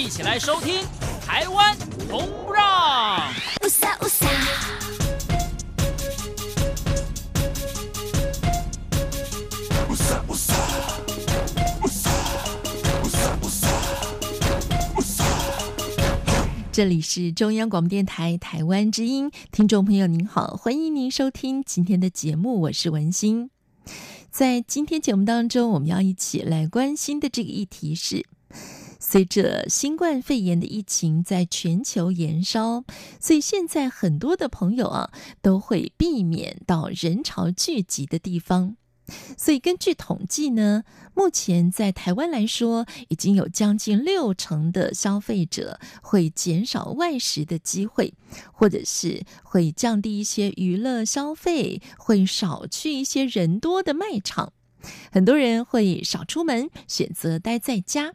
一起来收听《台湾同不让》。这里是中央广播电台台湾之音，听众朋友您好，欢迎您收听今天的节目，我是文心。在今天节目当中，我们要一起来关心的这个议题是，随着新冠肺炎的疫情在全球延烧，所以现在很多的朋友啊，都会避免到人潮聚集的地方。所以根据统计呢，目前在台湾来说，已经有将近六成的消费者会减少外食的机会，或者是会降低一些娱乐消费，会少去一些人多的卖场。很多人会少出门，选择待在家，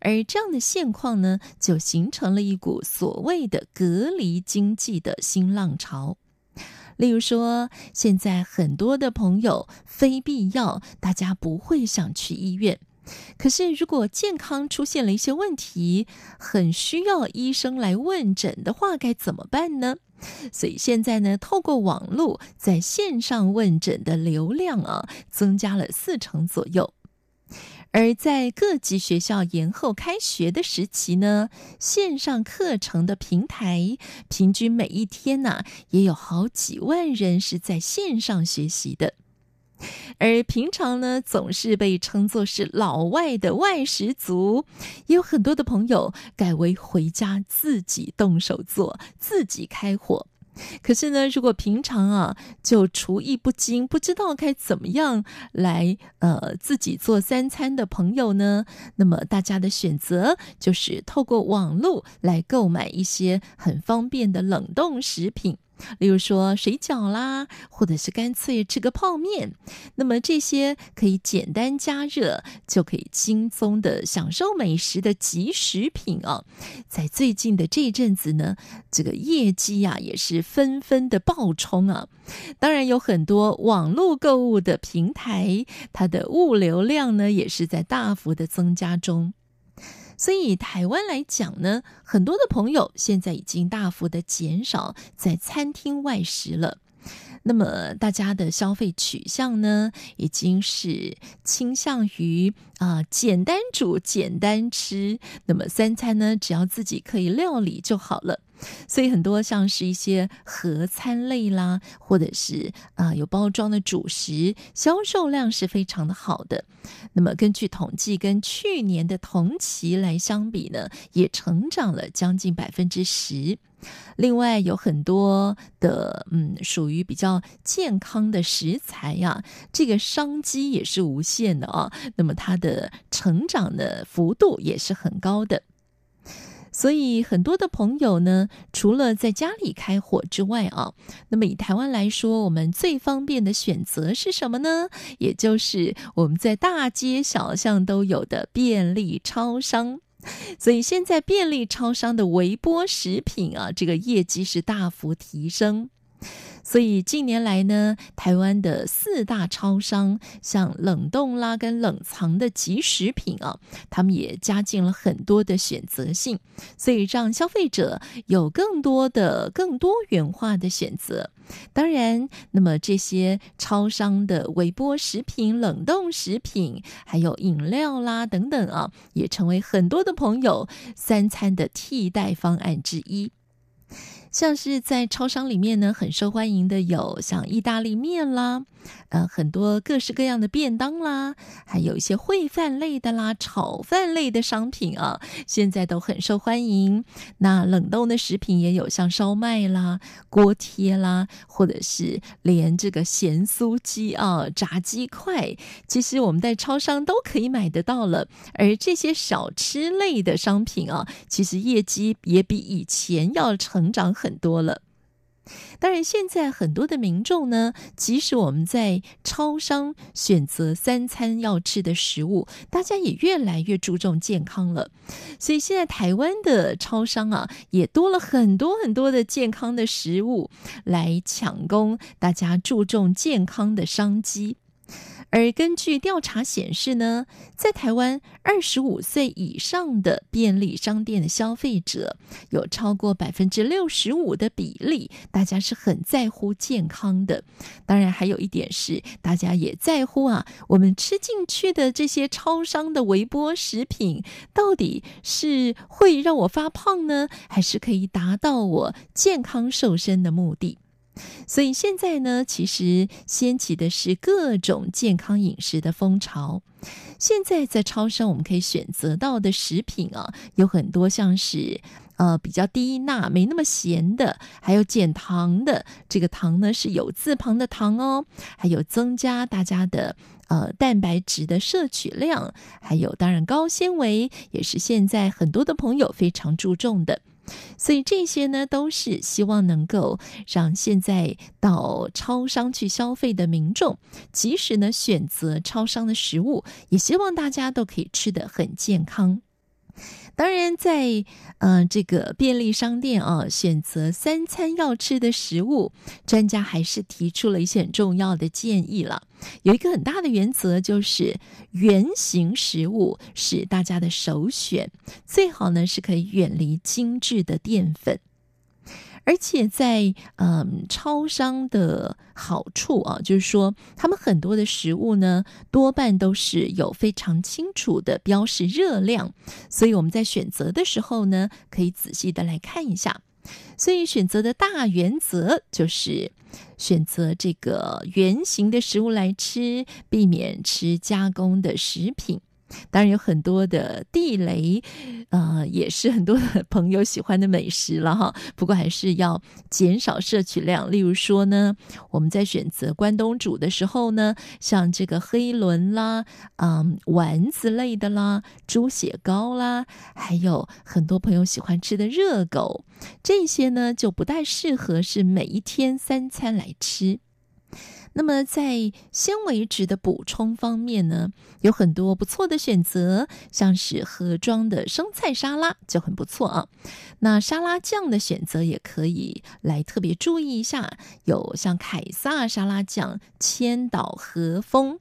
而这样的现况呢，就形成了一股所谓的隔离经济的新浪潮。例如说，现在很多的朋友非必要，大家不会想去医院。可是，如果健康出现了一些问题，很需要医生来问诊的话，该怎么办呢？所以现在呢，透过网络在线上问诊的流量啊，增加了四成左右。而在各级学校延后开学的时期呢，线上课程的平台平均每一天呐、也有好几万人是在线上学习的。而平常呢，总是被称作是老外的外食族，也有很多的朋友改为回家自己动手做，自己开火。可是呢，如果平常啊就厨艺不精，不知道该怎么样来呃自己做三餐的朋友呢，那么大家的选择就是透过网络来购买一些很方便的冷冻食品。例如说水饺啦，或者是干脆吃个泡面，那么这些可以简单加热，就可以轻松的享受美食的即食品啊，在最近的这一阵子呢，这个业绩啊也是纷纷的爆冲啊。当然有很多网络购物的平台，它的物流量呢也是在大幅的增加中。所以，台湾来讲呢，很多的朋友现在已经大幅的减少在餐厅外食了。那么，大家的消费取向呢，已经是倾向于啊、简单煮、简单吃。那么，三餐呢，只要自己可以料理就好了。所以很多像是一些盒餐类啦，或者是啊、有包装的主食，销售量是非常的好的。那么根据统计，跟去年的同期来相比呢，也成长了将近百分之十。另外有很多的嗯，属于比较健康的食材呀、啊，这个商机也是无限的啊。那么它的成长的幅度也是很高的。所以很多的朋友呢，除了在家里开火之外啊，那么以台湾来说，我们最方便的选择是什么呢？也就是我们在大街小巷都有的便利超商。所以现在便利超商的微波食品啊，这个业绩是大幅提升。所以近年来呢，台湾的四大超商，像冷冻啦跟冷藏的即食品啊，他们也加进了很多的选择性，所以让消费者有更多的、更多元化的选择。当然，那么这些超商的微波食品、冷冻食品，还有饮料啦等等啊，也成为很多的朋友三餐的替代方案之一。像是在超商里面呢，很受欢迎的有像意大利面啦，呃，很多各式各样的便当啦，还有一些烩饭类的啦、炒饭类的商品啊，现在都很受欢迎。那冷冻的食品也有像烧麦啦、锅贴啦，或者是连这个咸酥鸡啊、炸鸡块，其实我们在超商都可以买得到了。而这些小吃类的商品啊，其实业绩也比以前要成长很。很多了，当然，现在很多的民众呢，即使我们在超商选择三餐要吃的食物，大家也越来越注重健康了。所以现在台湾的超商啊，也多了很多很多的健康的食物来抢攻大家注重健康的商机。而根据调查显示呢，在台湾二十五岁以上的便利商店的消费者有超过百分之六十五的比例，大家是很在乎健康的。当然，还有一点是，大家也在乎啊，我们吃进去的这些超商的微波食品，到底是会让我发胖呢，还是可以达到我健康瘦身的目的？所以现在呢，其实掀起的是各种健康饮食的风潮。现在在超商我们可以选择到的食品啊，有很多像是呃比较低钠、没那么咸的，还有减糖的。这个糖呢是有字旁的糖哦，还有增加大家的呃蛋白质的摄取量，还有当然高纤维也是现在很多的朋友非常注重的。所以这些呢，都是希望能够让现在到超商去消费的民众，即使呢选择超商的食物，也希望大家都可以吃得很健康。当然，在呃这个便利商店啊，选择三餐要吃的食物，专家还是提出了一些很重要的建议了。有一个很大的原则，就是圆形食物是大家的首选，最好呢是可以远离精致的淀粉。而且在嗯超商的好处啊，就是说他们很多的食物呢，多半都是有非常清楚的标示热量，所以我们在选择的时候呢，可以仔细的来看一下。所以选择的大原则就是选择这个圆形的食物来吃，避免吃加工的食品。当然有很多的地雷，呃，也是很多的朋友喜欢的美食了哈。不过还是要减少摄取量。例如说呢，我们在选择关东煮的时候呢，像这个黑轮啦、嗯，丸子类的啦、猪血糕啦，还有很多朋友喜欢吃的热狗，这些呢就不太适合是每一天三餐来吃。那么在纤维质的补充方面呢，有很多不错的选择，像是盒装的生菜沙拉就很不错啊。那沙拉酱的选择也可以来特别注意一下，有像凯撒沙拉酱、千岛和风。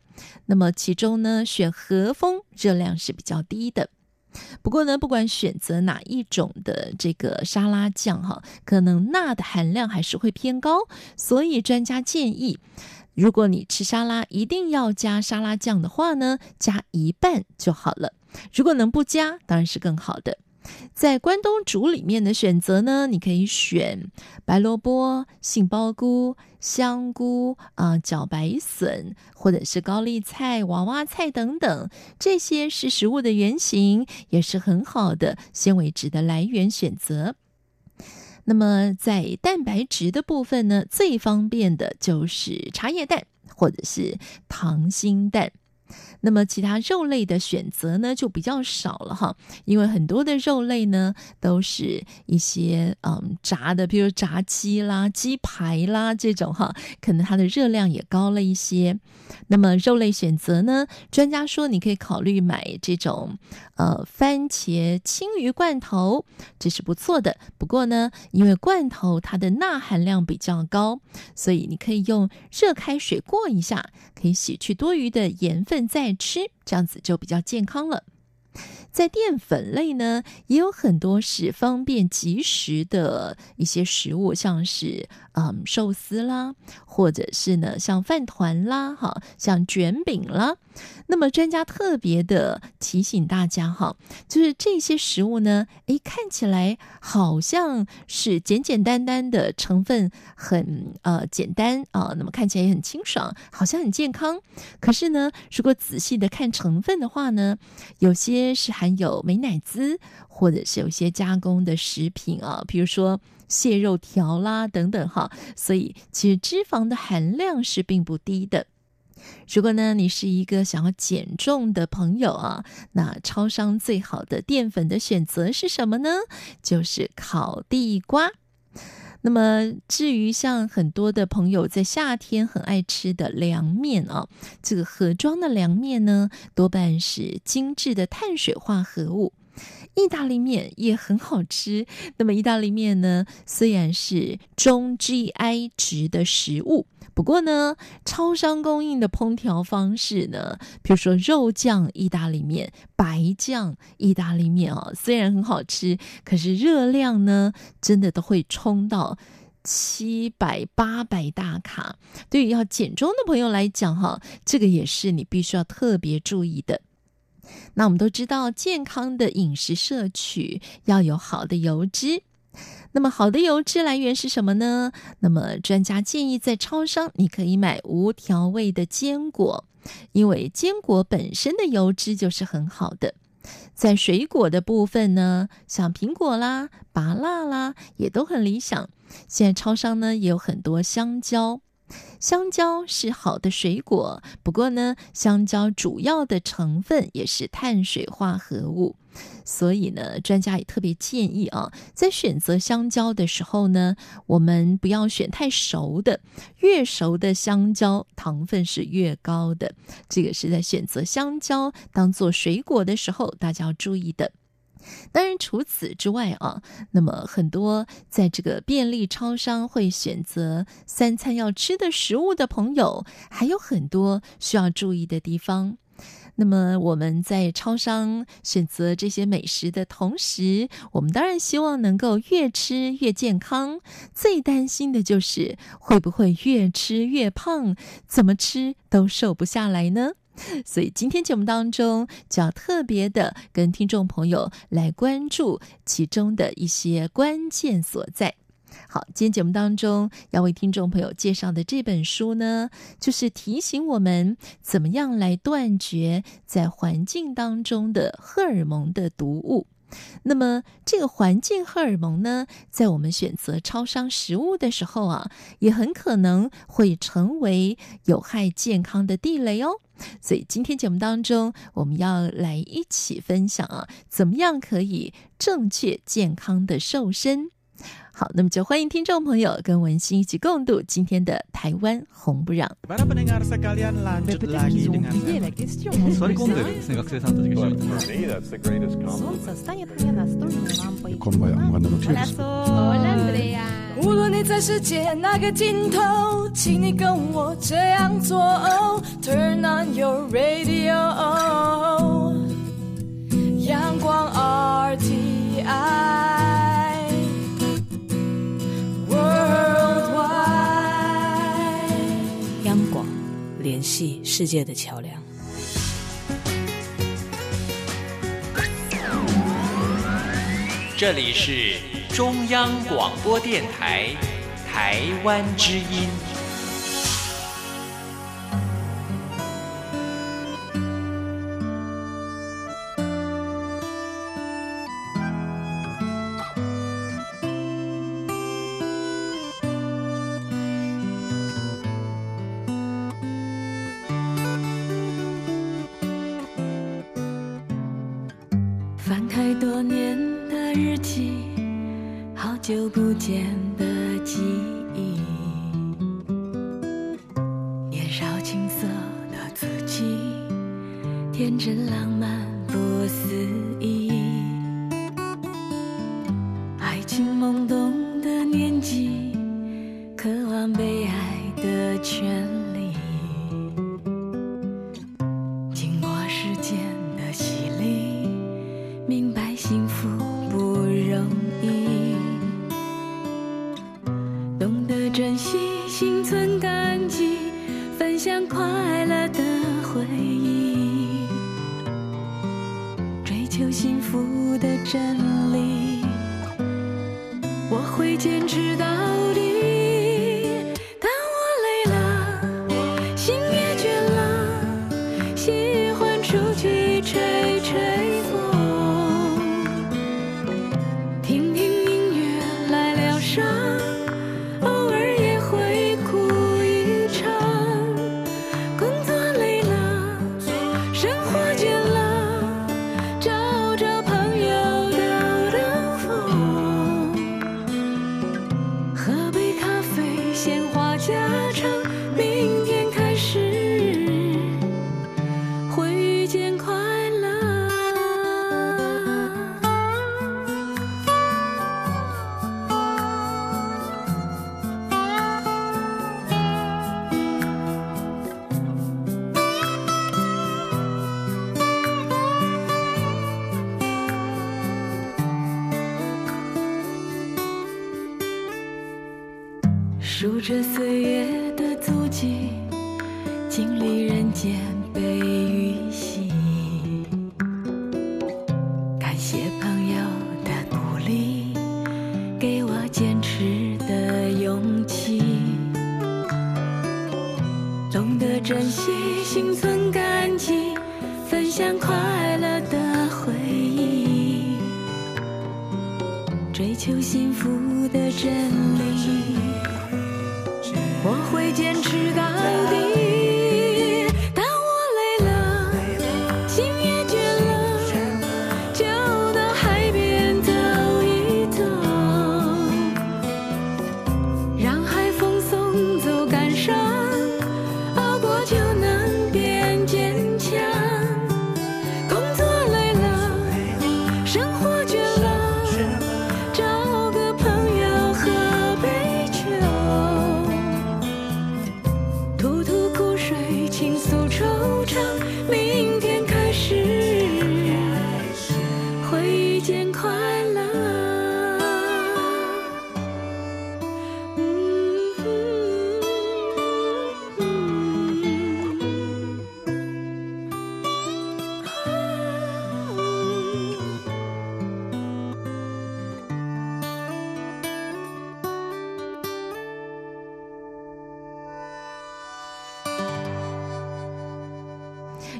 那么其中呢，选和风热量是比较低的。不过呢，不管选择哪一种的这个沙拉酱哈，可能钠的含量还是会偏高，所以专家建议。如果你吃沙拉一定要加沙拉酱的话呢，加一半就好了。如果能不加，当然是更好的。在关东煮里面的选择呢，你可以选白萝卜、杏鲍菇、香菇啊、呃、茭白笋，或者是高丽菜、娃娃菜等等，这些是食物的原型，也是很好的纤维质的来源选择。那么在蛋白质的部分呢，最方便的就是茶叶蛋或者是溏心蛋。那么其他肉类的选择呢，就比较少了哈，因为很多的肉类呢都是一些嗯炸的，比如炸鸡啦、鸡排啦这种哈，可能它的热量也高了一些。那么肉类选择呢，专家说你可以考虑买这种呃番茄青鱼罐头，这是不错的。不过呢，因为罐头它的钠含量比较高，所以你可以用热开水过一下，可以洗去多余的盐分再吃，这样子就比较健康了。在淀粉类呢，也有很多是方便即食的一些食物，像是嗯寿司啦，或者是呢像饭团啦，哈，像卷饼啦。那么专家特别的提醒大家哈，就是这些食物呢，诶，看起来好像是简简单单的成分很呃简单啊，那么看起来也很清爽，好像很健康。可是呢，如果仔细的看成分的话呢，有些是含有美乃滋，或者是有些加工的食品啊，比如说蟹肉条啦等等哈，所以其实脂肪的含量是并不低的。如果呢，你是一个想要减重的朋友啊，那超商最好的淀粉的选择是什么呢？就是烤地瓜。那么至于像很多的朋友在夏天很爱吃的凉面啊，这个盒装的凉面呢，多半是精致的碳水化合物。意大利面也很好吃。那么意大利面呢，虽然是中 GI 值的食物，不过呢，超商供应的烹调方式呢，比如说肉酱意大利面、白酱意大利面啊，虽然很好吃，可是热量呢，真的都会冲到七百八百大卡。对于要减重的朋友来讲，哈，这个也是你必须要特别注意的。那我们都知道，健康的饮食摄取要有好的油脂。那么，好的油脂来源是什么呢？那么，专家建议在超商你可以买无调味的坚果，因为坚果本身的油脂就是很好的。在水果的部分呢，像苹果啦、芭乐啦，也都很理想。现在超商呢也有很多香蕉。香蕉是好的水果，不过呢，香蕉主要的成分也是碳水化合物，所以呢，专家也特别建议啊，在选择香蕉的时候呢，我们不要选太熟的，越熟的香蕉糖分是越高的，这个是在选择香蕉当做水果的时候，大家要注意的。当然，除此之外啊，那么很多在这个便利超商会选择三餐要吃的食物的朋友，还有很多需要注意的地方。那么我们在超商选择这些美食的同时，我们当然希望能够越吃越健康。最担心的就是会不会越吃越胖，怎么吃都瘦不下来呢？所以今天节目当中就要特别的跟听众朋友来关注其中的一些关键所在。好，今天节目当中要为听众朋友介绍的这本书呢，就是提醒我们怎么样来断绝在环境当中的荷尔蒙的毒物。那么，这个环境荷尔蒙呢，在我们选择超商食物的时候啊，也很可能会成为有害健康的地雷哦。所以，今天节目当中，我们要来一起分享啊，怎么样可以正确健康的瘦身。好，那么就欢迎听众朋友跟文心一起共度今天的台湾红不让。无论你在世界哪个尽头，请你跟我这样做。Turn on your radio，阳光 RTI。联系世界的桥梁。这里是中央广播电台台湾之音。久不见。着岁月的足迹，经历人间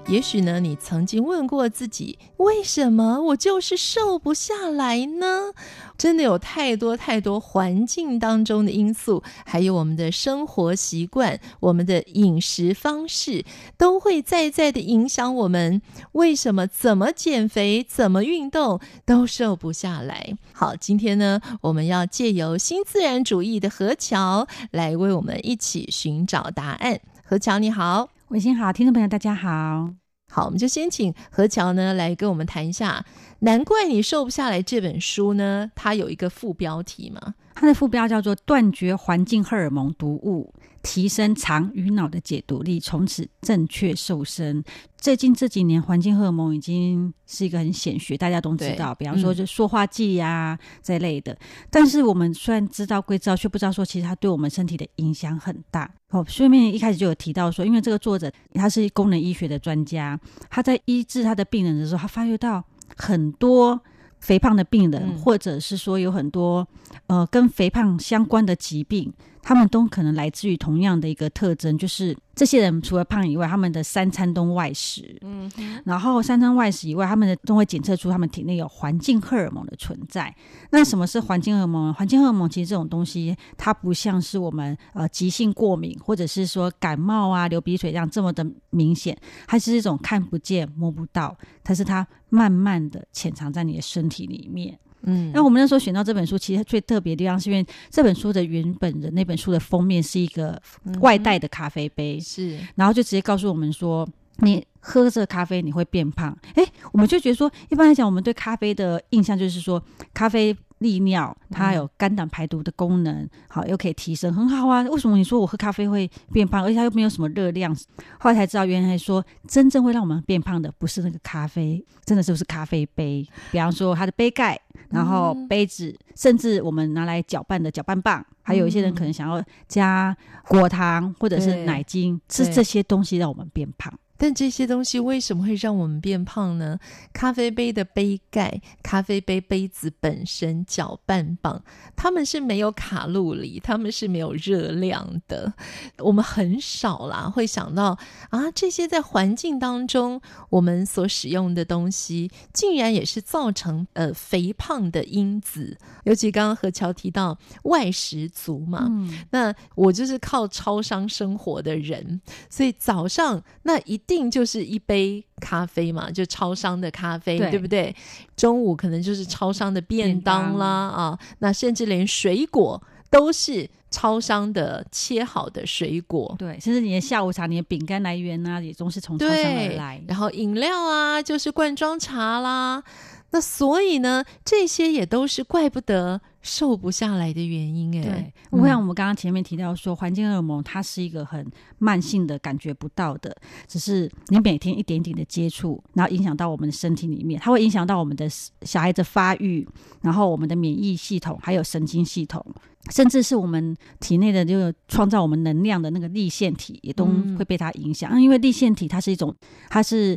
也许呢，你曾经问过自己，为什么我就是瘦不下来呢？真的有太多太多环境当中的因素，还有我们的生活习惯、我们的饮食方式，都会在在的影响我们。为什么怎么减肥、怎么运动都瘦不下来？好，今天呢，我们要借由新自然主义的何乔来为我们一起寻找答案。何乔，你好。文心好，听众朋友大家好。好，我们就先请何乔呢来跟我们谈一下《难怪你瘦不下来》这本书呢，它有一个副标题嘛，它的副标叫做“断绝环境荷尔蒙毒物，提升肠与脑的解毒力，从此正确瘦身”。最近这几年，环境荷尔蒙已经是一个很显学，大家都知道，比方说就塑化剂呀、啊嗯、这类的。但是我们虽然知道归知道，却不知道说其实它对我们身体的影响很大。哦，书里面一开始就有提到说，因为这个作者他是功能医学的专家，他在医治他的病人的时候，他发觉到很多肥胖的病人，嗯、或者是说有很多呃跟肥胖相关的疾病。他们都可能来自于同样的一个特征，就是这些人除了胖以外，他们的三餐都外食，嗯，然后三餐外食以外，他们的都会检测出他们体内有环境荷尔蒙的存在。那什么是环境荷尔蒙？环境荷尔蒙其实这种东西，它不像是我们呃急性过敏或者是说感冒啊、流鼻水这样这么的明显，它是一种看不见摸不到，但是它慢慢的潜藏在你的身体里面。嗯，那我们那时候选到这本书，其实最特别的地方是因为这本书的原本的那本书的封面是一个外带的咖啡杯，是，然后就直接告诉我们说，你喝这个咖啡你会变胖。诶，我们就觉得说，一般来讲，我们对咖啡的印象就是说，咖啡。利尿，它有肝胆排毒的功能，好，又可以提升，很好啊。为什么你说我喝咖啡会变胖，而且它又没有什么热量？后来才知道，原来说真正会让我们变胖的不是那个咖啡，真的是不是咖啡杯？比方说它的杯盖，然后杯子，嗯、甚至我们拿来搅拌的搅拌棒，还有一些人可能想要加果糖或者是奶精，是这些东西让我们变胖。但这些东西为什么会让我们变胖呢？咖啡杯的杯盖、咖啡杯杯子本身、搅拌棒，它们是没有卡路里，它们是没有热量的。我们很少啦会想到啊，这些在环境当中我们所使用的东西，竟然也是造成呃肥胖的因子。尤其刚刚何乔提到外食族嘛，嗯、那我就是靠超商生活的人，所以早上那一。定就是一杯咖啡嘛，就超商的咖啡，对，对不对？中午可能就是超商的便当啦，当啊，那甚至连水果都是超商的切好的水果，对，甚至你的下午茶、你的饼干来源啊，也都是从超商而来。然后饮料啊，就是罐装茶啦。那所以呢，这些也都是怪不得瘦不下来的原因哎。对，我想我们刚刚前面提到说，环境荷尔蒙它是一个很慢性的、感觉不到的，只是你每天一点点的接触，然后影响到我们的身体里面，它会影响到我们的小孩子发育，然后我们的免疫系统还有神经系统。甚至是我们体内的这个创造我们能量的那个立线体，也都会被它影响。嗯、因为立线体它是一种，它是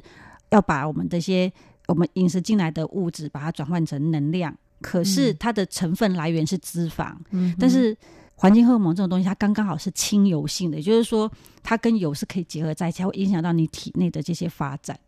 要把我们这些我们饮食进来的物质，把它转换成能量。可是它的成分来源是脂肪，嗯、但是环境荷尔蒙这种东西，它刚刚好是亲油性的，也就是说它跟油是可以结合在一起，它会影响到你体内的这些发展。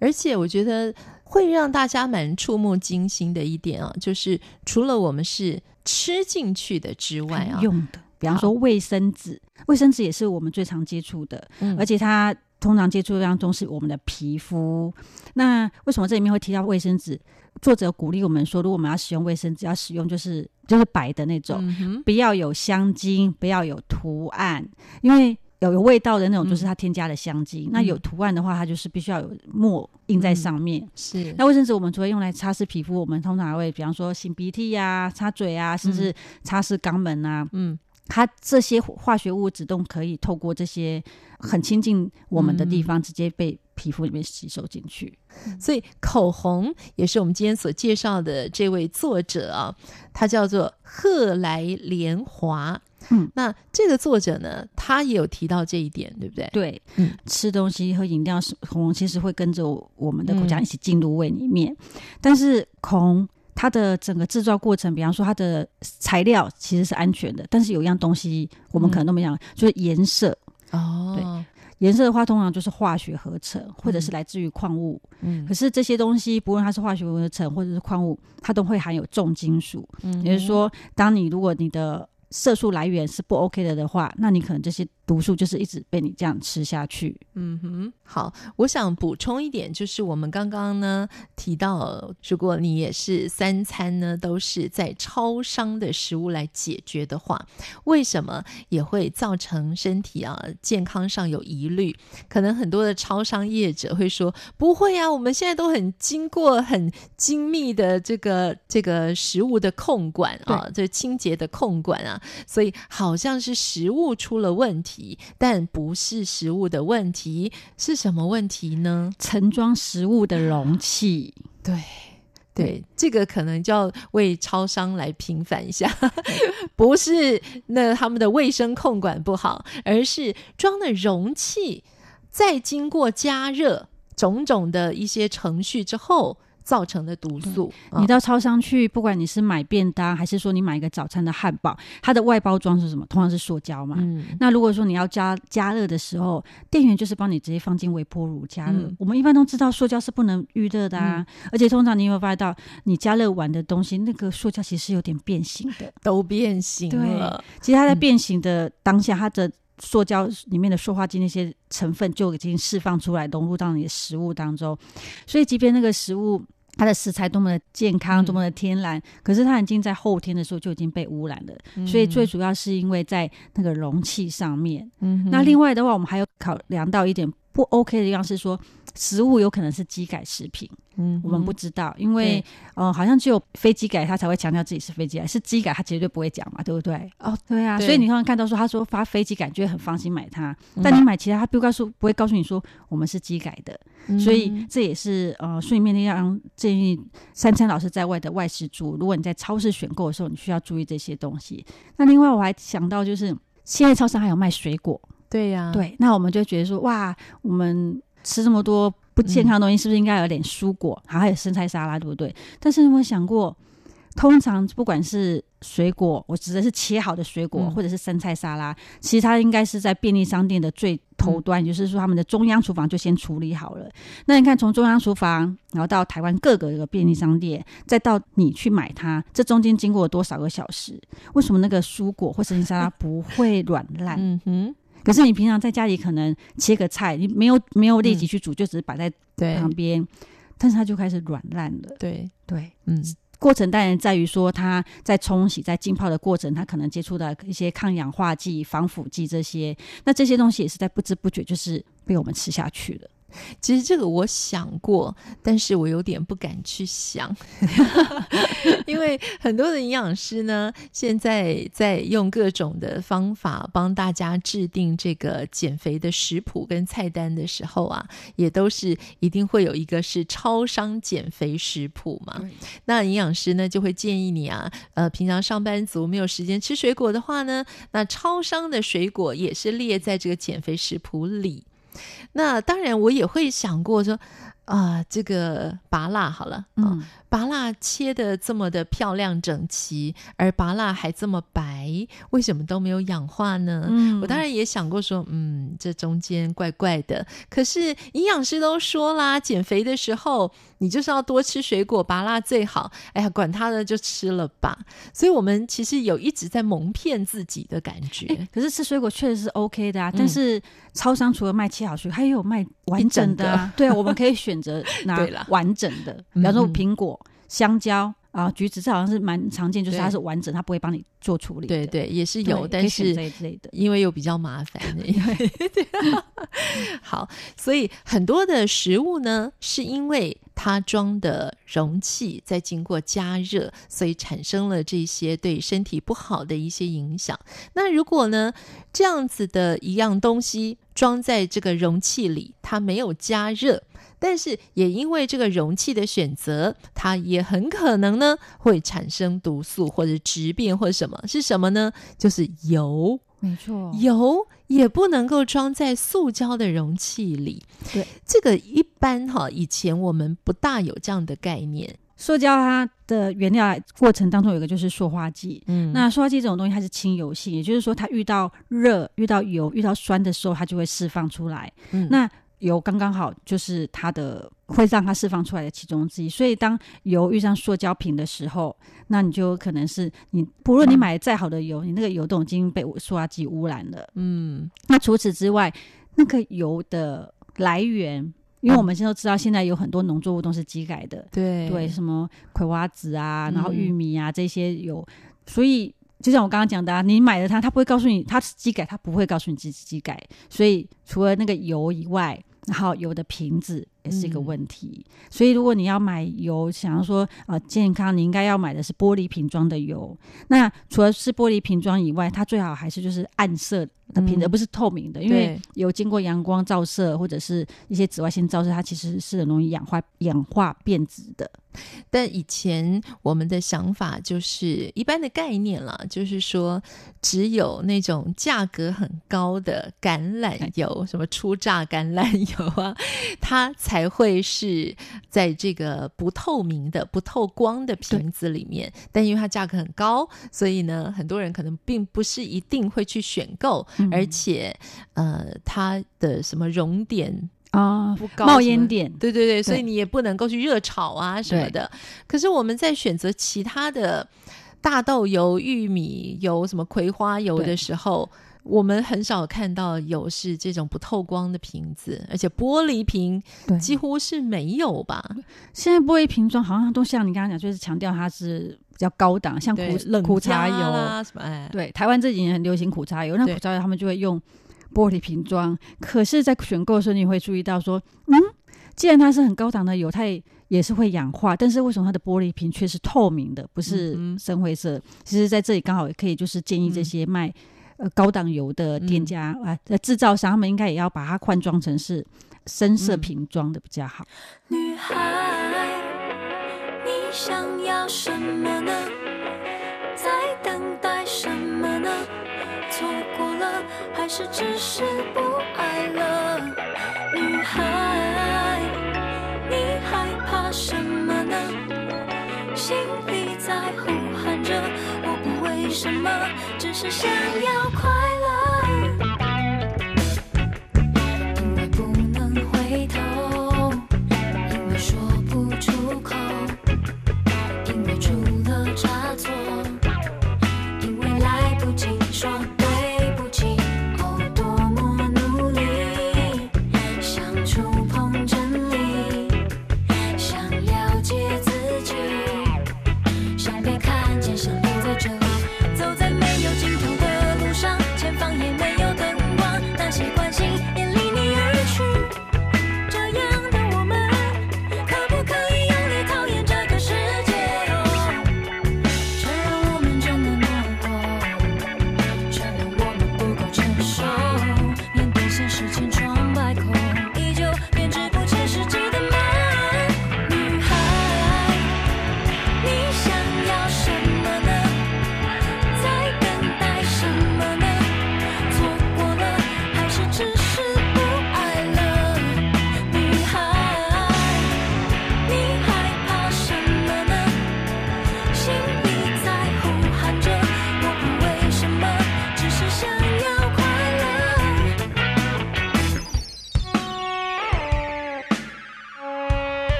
而且我觉得会让大家蛮触目惊心的一点啊，就是除了我们是吃进去的之外啊，用的，比方说卫生纸，卫生纸也是我们最常接触的，嗯、而且它通常接触当中是我们的皮肤。那为什么这里面会提到卫生纸？作者鼓励我们说，如果我们要使用卫生纸，要使用就是就是白的那种，嗯、不要有香精，不要有图案，因为有有味道的那种就是它添加了香精。嗯、那有图案的话，它就是必须要有墨印在上面。嗯、是。那卫生纸我们除了用来擦拭皮肤，我们通常还会比方说擤鼻涕呀、啊、擦嘴啊，甚至擦拭肛门啊。嗯。它这些化学物质都可以透过这些很亲近我们的地方，直接被皮肤里面吸收进去。嗯、所以口红也是我们今天所介绍的这位作者啊，他叫做赫来莲华。嗯，那这个作者呢，他也有提到这一点，对不对？对，嗯，吃东西和饮料是口红，其实会跟着我们的口腔一起进入胃里面，嗯、但是口红。它的整个制造过程，比方说它的材料其实是安全的，但是有一样东西我们可能都没想，嗯、就是颜色哦。对，颜色的话通常就是化学合成，或者是来自于矿物。嗯，可是这些东西不论它是化学合成或者是矿物，它都会含有重金属。嗯，也就是说，当你如果你的色素来源是不 OK 的的话，那你可能这些。毒素就是一直被你这样吃下去。嗯哼，好，我想补充一点，就是我们刚刚呢提到，如果你也是三餐呢都是在超商的食物来解决的话，为什么也会造成身体啊健康上有疑虑？可能很多的超商业者会说，不会啊，我们现在都很经过很精密的这个这个食物的控管啊，这清洁的控管啊，所以好像是食物出了问题。但不是食物的问题，是什么问题呢？盛装食物的容器。对对，这个可能就要为超商来平反一下，不是那他们的卫生控管不好，而是装的容器在经过加热种种的一些程序之后。造成的毒素，你到超商去，不管你是买便当，还是说你买一个早餐的汉堡，它的外包装是什么？通常是塑胶嘛。嗯、那如果说你要加加热的时候，店员就是帮你直接放进微波炉加热。嗯、我们一般都知道塑胶是不能预热的啊，嗯、而且通常你有没有发现到，你加热完的东西，那个塑胶其实是有点变形的，都变形了。对，其实它在变形的当下，它的。塑胶里面的塑化剂那些成分就已经释放出来，融入到你的食物当中。所以，即便那个食物它的食材多么的健康，多么的天然，嗯、可是它已经在后天的时候就已经被污染了。嗯、所以，最主要是因为在那个容器上面。嗯，那另外的话，我们还有考量到一点不 OK 的地方是说，食物有可能是机改食品。嗯，我们不知道，因为呃，好像只有飞机改他才会强调自己是飞机改，是机改他绝对不会讲嘛，对不对？哦，对啊，对所以你刚刚看到说他说发飞机改，就会很放心买它。嗯、但你买其他，他不告诉不会告诉你说我们是机改的，嗯、所以这也是呃，书里面要让建议三餐老师在外的外食族，如果你在超市选购的时候，你需要注意这些东西。那另外我还想到就是现在超市还有卖水果，对呀、啊，对，那我们就觉得说哇，我们吃这么多。不健康的东西是不是应该有点蔬果？还有生菜沙拉，对不对？但是有没有想过，通常不管是水果，我指的是切好的水果，或者是生菜沙拉，其实它应该是在便利商店的最头端，也就是说他们的中央厨房就先处理好了。那你看，从中央厨房，然后到台湾各个这个便利商店，再到你去买它，这中间经过了多少个小时？为什么那个蔬果或生菜沙拉不会软烂？嗯哼。可是你平常在家里可能切个菜，你没有没有立即去煮，嗯、就只是摆在旁边，但是它就开始软烂了。对对，嗯，过程当然在于说它在冲洗、在浸泡的过程，它可能接触到一些抗氧化剂、防腐剂这些，那这些东西也是在不知不觉就是被我们吃下去了。其实这个我想过，但是我有点不敢去想，因为很多的营养师呢，现在在用各种的方法帮大家制定这个减肥的食谱跟菜单的时候啊，也都是一定会有一个是超商减肥食谱嘛。那营养师呢就会建议你啊，呃，平常上班族没有时间吃水果的话呢，那超商的水果也是列在这个减肥食谱里。那当然，我也会想过说，啊、这个拔蜡好了，嗯。芭乐切的这么的漂亮整齐，而芭乐还这么白，为什么都没有氧化呢？嗯，我当然也想过说，嗯，这中间怪怪的。可是营养师都说啦，减肥的时候你就是要多吃水果，拔蜡最好。哎呀，管他的，就吃了吧。所以我们其实有一直在蒙骗自己的感觉。可是吃水果确实是 OK 的啊。但是超商除了卖切好水果，还有卖完整的啊。对啊，我们可以选择 拿完整的，比方说苹果。香蕉啊，橘子这好像是蛮常见，就是它是完整，它不会帮你做处理。对对，也是有，但是因为又比较麻烦。好，所以很多的食物呢，是因为它装的容器在经过加热，所以产生了这些对身体不好的一些影响。那如果呢，这样子的一样东西装在这个容器里，它没有加热。但是也因为这个容器的选择，它也很可能呢会产生毒素或者质变或者什么，是什么呢？就是油，没错，油也不能够装在塑胶的容器里。对，这个一般哈，以前我们不大有这样的概念。塑胶它的原料过程当中有一个就是塑化剂，嗯，那塑化剂这种东西它是亲油性，也就是说它遇到热、遇到油、遇到酸的时候，它就会释放出来。嗯，那。油刚刚好，就是它的会让它释放出来的其中之一。所以当油遇上塑胶瓶的时候，那你就可能是你不论你买再好的油，你那个油都已经被塑化剂污染了。嗯，那除此之外，那个油的来源，因为我们现在都知道，现在有很多农作物都是机改的，对对，什么葵花籽啊，然后玉米啊这些有，所以。就像我刚刚讲的啊，你买了它，它不会告诉你它是机改，它不会告诉你机机改。所以除了那个油以外，然后油的瓶子也是一个问题。嗯、所以如果你要买油，想要说啊、呃、健康，你应该要买的是玻璃瓶装的油。那除了是玻璃瓶装以外，它最好还是就是暗色的瓶子，而不是透明的，因为有经过阳光照射或者是一些紫外线照射，它其实是很容易氧化氧化变质的。但以前我们的想法就是一般的概念啦，就是说只有那种价格很高的橄榄油，什么初榨橄榄油啊，它才会是在这个不透明的、不透光的瓶子里面。但因为它价格很高，所以呢，很多人可能并不是一定会去选购，嗯、而且呃，它的什么熔点。啊，不高冒烟点，对对对，所以你也不能够去热炒啊什么的。可是我们在选择其他的大豆油、玉米油、什么葵花油的时候，我们很少看到有是这种不透光的瓶子，而且玻璃瓶几乎是没有吧？现在玻璃瓶装好像都像你刚刚讲，就是强调它是比较高档，像苦苦茶油啊什么。哎，对，台湾这几年很流行苦茶油，那苦茶油他们就会用。玻璃瓶装，可是，在选购的时候，你会注意到说，嗯，既然它是很高档的油，它也也是会氧化，但是为什么它的玻璃瓶却是透明的，不是深灰色？嗯、其实，在这里刚好也可以就是建议这些卖、嗯、呃高档油的店家啊，呃制造商，他们应该也要把它换装成是深色瓶装的比较好。女孩，你想要什么呢？是只是不爱了？女孩，你害怕什么呢？心里在呼喊着，我不为什么，只是想要快乐。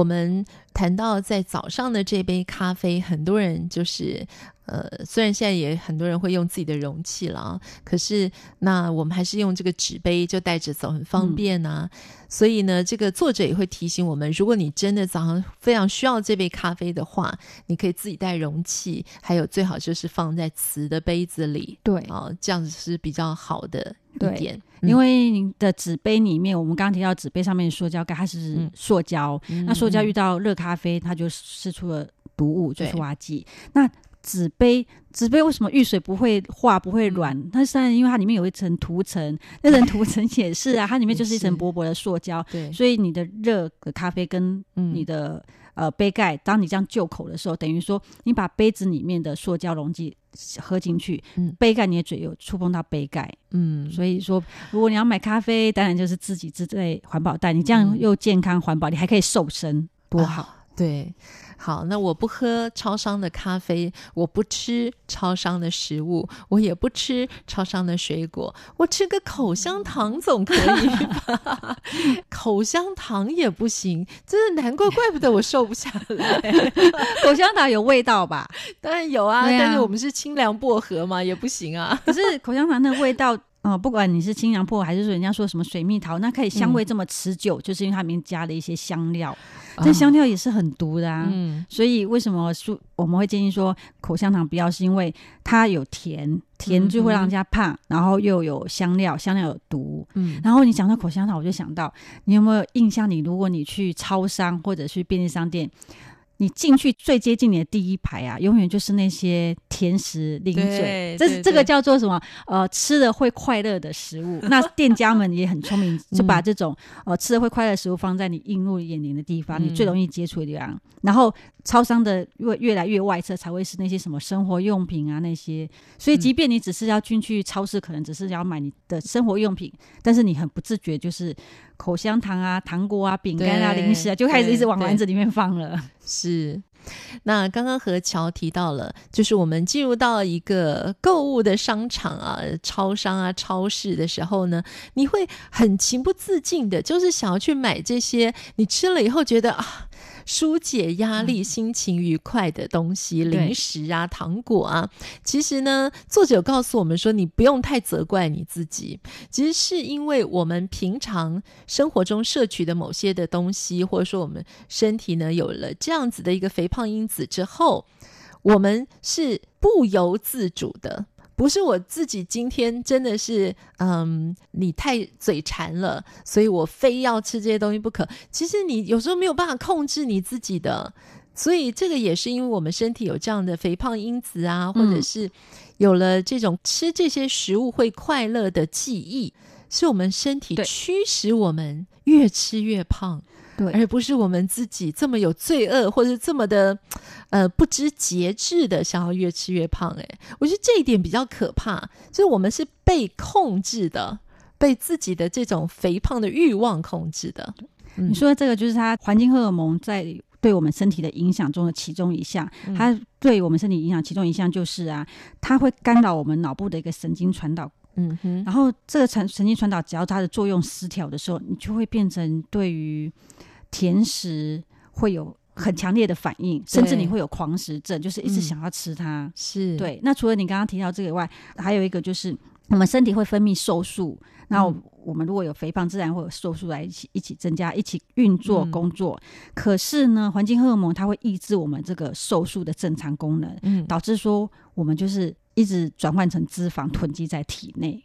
我们谈到在早上的这杯咖啡，很多人就是，呃，虽然现在也很多人会用自己的容器了啊，可是那我们还是用这个纸杯就带着走，很方便啊。嗯、所以呢，这个作者也会提醒我们，如果你真的早上非常需要这杯咖啡的话，你可以自己带容器，还有最好就是放在瓷的杯子里，对啊，这样子是比较好的一点。对因为你的纸杯里面，我们刚刚提到纸杯上面的塑胶盖，它是塑胶，嗯、那塑胶遇到热咖啡，它就释出了毒物，就是蛙记。那纸杯，纸杯为什么遇水不会化、不会软？它是因为它里面有一层涂层，那层涂层也是啊，它里面就是一层 薄薄的塑胶，对，所以你的热的咖啡跟你的、嗯。呃，杯盖，当你这样就口的时候，等于说你把杯子里面的塑胶溶剂喝进去，嗯，杯盖你的嘴又触碰到杯盖，嗯，所以说如果你要买咖啡，当然就是自己自带环保袋，你这样又健康环保，你还可以瘦身，多好，啊、对。好，那我不喝超商的咖啡，我不吃超商的食物，我也不吃超商的水果，我吃个口香糖总可以吧？口香糖也不行，真是难怪，怪不得我瘦不下来。口香糖有味道吧？当然有啊，啊但是我们是清凉薄荷嘛，也不行啊。可是口香糖的味道。哦，不管你是清凉破还是说人家说什么水蜜桃，那可以香味这么持久，嗯、就是因为它里面加了一些香料，这香料也是很毒的啊。嗯，所以为什么说我们会建议说口香糖不要，是因为它有甜，甜就会让人家怕，嗯、然后又有香料，香料有毒。嗯，然后你讲到口香糖，我就想到你有没有印象？你如果你去超商或者去便利商店。你进去最接近你的第一排啊，永远就是那些甜食零嘴，这是这个叫做什么？呃，吃的会快乐的食物。那 店家们也很聪明，就把这种呃吃的会快乐的食物放在你映入眼帘的地方，你最容易接触的地方。然后超商的越越来越外侧才会是那些什么生活用品啊那些。所以，即便你只是要进去超市，可能只是要买你的生活用品，但是你很不自觉就是。口香糖啊、糖果啊、饼干啊、零食啊，就开始一直往篮子里面放了。是，那刚刚和乔提到了，就是我们进入到一个购物的商场啊、超商啊、超市的时候呢，你会很情不自禁的，就是想要去买这些，你吃了以后觉得啊。疏解压力、心情愉快的东西，嗯、零食啊、糖果啊。其实呢，作者告诉我们说，你不用太责怪你自己。其实是因为我们平常生活中摄取的某些的东西，或者说我们身体呢有了这样子的一个肥胖因子之后，我们是不由自主的。不是我自己今天真的是，嗯，你太嘴馋了，所以我非要吃这些东西不可。其实你有时候没有办法控制你自己的，所以这个也是因为我们身体有这样的肥胖因子啊，或者是有了这种吃这些食物会快乐的记忆，是我们身体驱使我们越吃越胖。对，而不是我们自己这么有罪恶，或者这么的，呃，不知节制的想要越吃越胖。哎，我觉得这一点比较可怕，就是我们是被控制的，被自己的这种肥胖的欲望控制的。嗯、你说的这个就是它环境荷尔蒙在对我们身体的影响中的其中一项。嗯、它对我们身体影响其中一项就是啊，它会干扰我们脑部的一个神经传导。嗯哼，然后这个神神经传导，只要它的作用失调的时候，你就会变成对于甜食会有很强烈的反应，甚至你会有狂食症，就是一直想要吃它。嗯、是对。那除了你刚刚提到这个以外，还有一个就是我们身体会分泌瘦素，那我，、嗯、我们如果有肥胖，自然会有瘦素来一起一起增加，一起运作工作。嗯、可是呢，环境荷尔蒙它会抑制我们这个瘦素的正常功能，嗯，导致说我们就是一直转换成脂肪囤积在体内。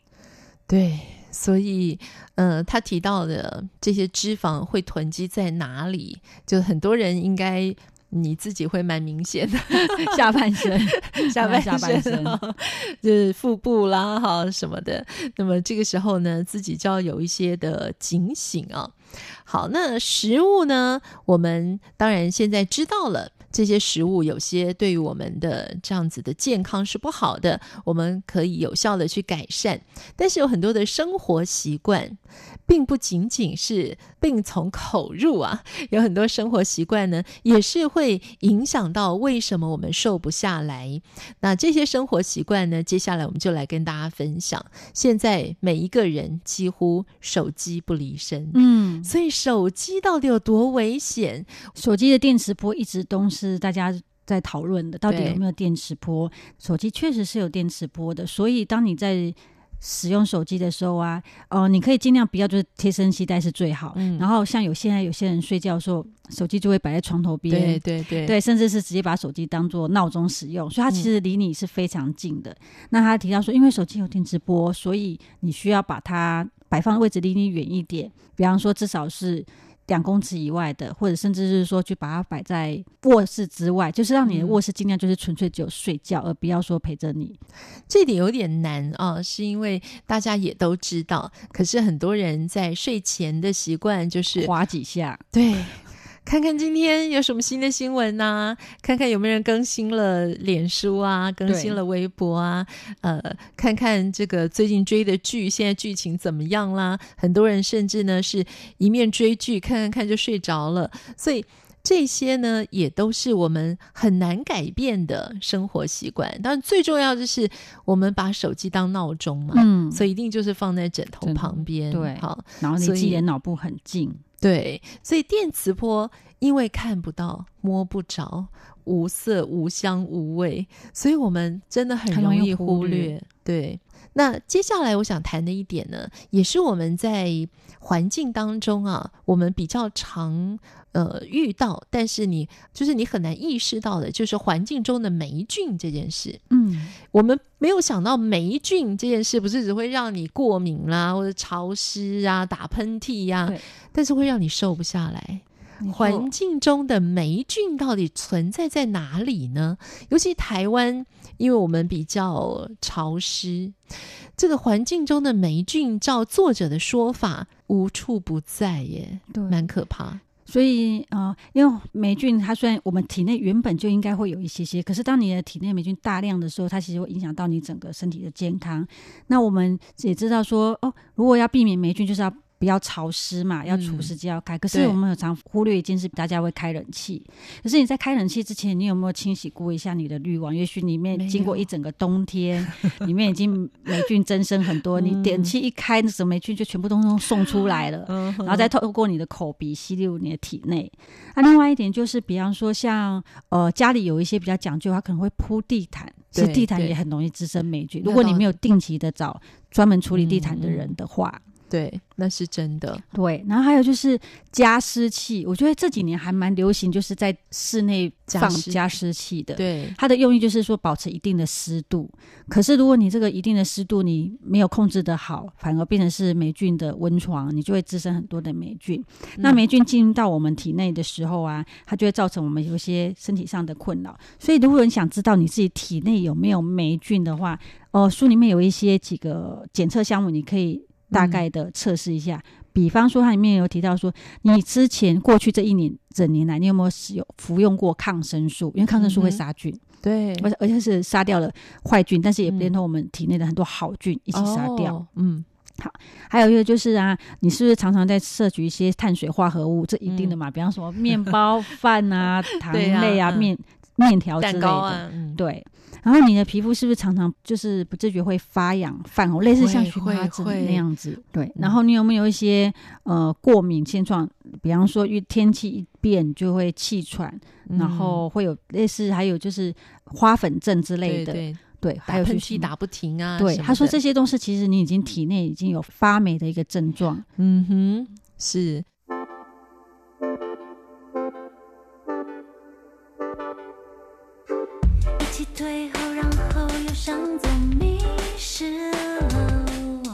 对，所以，呃，他提到的这些脂肪会囤积在哪里？就很多人应该你自己会蛮明显的，下半身，下半身，下半身，就是腹部啦，哈什么的。那么这个时候呢，自己就要有一些的警醒啊。好，那食物呢，我们当然现在知道了。这些食物有些对于我们的这样子的健康是不好的，我们可以有效的去改善。但是有很多的生活习惯，并不仅仅是病从口入啊，有很多生活习惯呢，也是会影响到为什么我们瘦不下来。那这些生活习惯呢，接下来我们就来跟大家分享。现在每一个人几乎手机不离身，嗯，所以手机到底有多危险？手机的电磁波一直都是。是大家在讨论的，到底有没有电磁波？手机确实是有电磁波的，所以当你在使用手机的时候啊，哦、呃，你可以尽量不要就是贴身携带是最好。嗯，然后像有现在有些人睡觉的时候，手机就会摆在床头边，对对对，对，甚至是直接把手机当做闹钟使用，所以它其实离你是非常近的。嗯、那他提到说，因为手机有电磁波，所以你需要把它摆放的位置离你远一点，比方说至少是。两公尺以外的，或者甚至是说，去把它摆在卧室之外，就是让你的卧室尽量就是纯粹只有睡觉，而不要说陪着你。这点有点难啊，是因为大家也都知道，可是很多人在睡前的习惯就是划几下，对。看看今天有什么新的新闻呐、啊？看看有没有人更新了脸书啊，更新了微博啊？呃，看看这个最近追的剧，现在剧情怎么样啦？很多人甚至呢是一面追剧，看看看就睡着了。所以这些呢，也都是我们很难改变的生活习惯。当然，最重要的是我们把手机当闹钟嘛，嗯，所以一定就是放在枕头旁边，对，好，然后你自己的脑部很近。对，所以电磁波因为看不到、摸不着、无色、无香、无味，所以我们真的很容易忽略。忽略。对，那接下来我想谈的一点呢，也是我们在环境当中啊，我们比较常呃遇到，但是你就是你很难意识到的，就是环境中的霉菌这件事。嗯，我们没有想到霉菌这件事不是只会让你过敏啦，或者潮湿啊、打喷嚏呀、啊，但是会让你瘦不下来。环境中的霉菌到底存在在哪里呢？尤其台湾，因为我们比较潮湿，这个环境中的霉菌，照作者的说法，无处不在耶，对，蛮可怕。所以啊、呃，因为霉菌它虽然我们体内原本就应该会有一些些，可是当你的体内霉菌大量的时候，它其实会影响到你整个身体的健康。那我们也知道说，哦，如果要避免霉菌，就是要。比较潮湿嘛，要除湿机要开。嗯、可是我们很常忽略一件事，大家会开冷气。可是你在开冷气之前，你有没有清洗过一下你的滤网？也许里面经过一整个冬天，里面已经霉菌增生很多。嗯、你点气一开，那什么霉菌就全部都送出来了，嗯、然后再透过你的口鼻吸入你的体内。那、啊、另外一点就是，比方说像呃家里有一些比较讲究，它可能会铺地毯，其实地毯也很容易滋生霉菌。如果你没有定期的找专门处理地毯的人的话。嗯对，那是真的。对，然后还有就是加湿器，我觉得这几年还蛮流行，就是在室内放加湿器的。对，它的用意就是说保持一定的湿度。可是如果你这个一定的湿度你没有控制得好，反而变成是霉菌的温床，你就会滋生很多的霉菌。嗯、那霉菌进入到我们体内的时候啊，它就会造成我们有一些身体上的困扰。所以如果你想知道你自己体内有没有霉菌的话，哦、呃，书里面有一些几个检测项目，你可以。大概的测试一下，嗯、比方说它里面有提到说，你之前过去这一年整年来，你有没有使用服用过抗生素？因为抗生素会杀菌，嗯、对，而而且是杀掉了坏菌，但是也连同我们体内的很多好菌一起杀掉。哦、嗯，好，还有一个就是啊，你是不是常常在摄取一些碳水化合物？这一定的嘛，嗯、比方说面包、饭啊、糖类啊、面面条之类的，蛋糕啊嗯、对。然后你的皮肤是不是常常就是不自觉会发痒、泛红，类似像荨麻疹那样子？对。然后你有没有一些呃过敏现状？比方说，因为天气一变就会气喘，嗯、然后会有类似，还有就是花粉症之类的。对，对，对，还有喷嚏打不停啊。对，他说这些都是其实你已经体内已经有发霉的一个症状。嗯哼，是。退后，然后又向左迷失了我。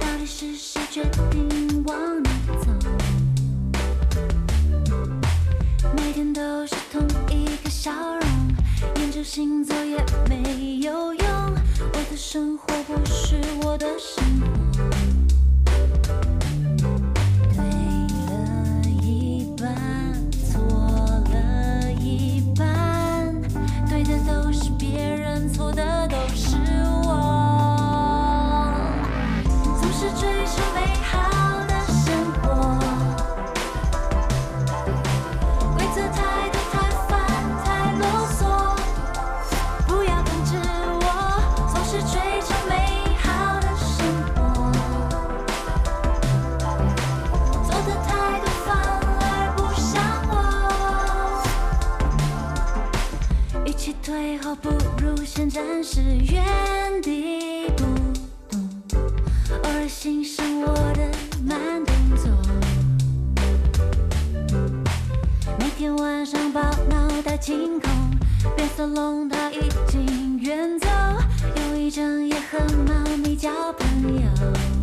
到底是谁决定往哪走？每天都是同一个笑容，研究星座也没有用。我的生活不是我的生活。暂时原地不动，偶尔欣赏我的慢动作。每天晚上把脑袋清空，变色龙它已经远走，有一整夜和猫咪交朋友。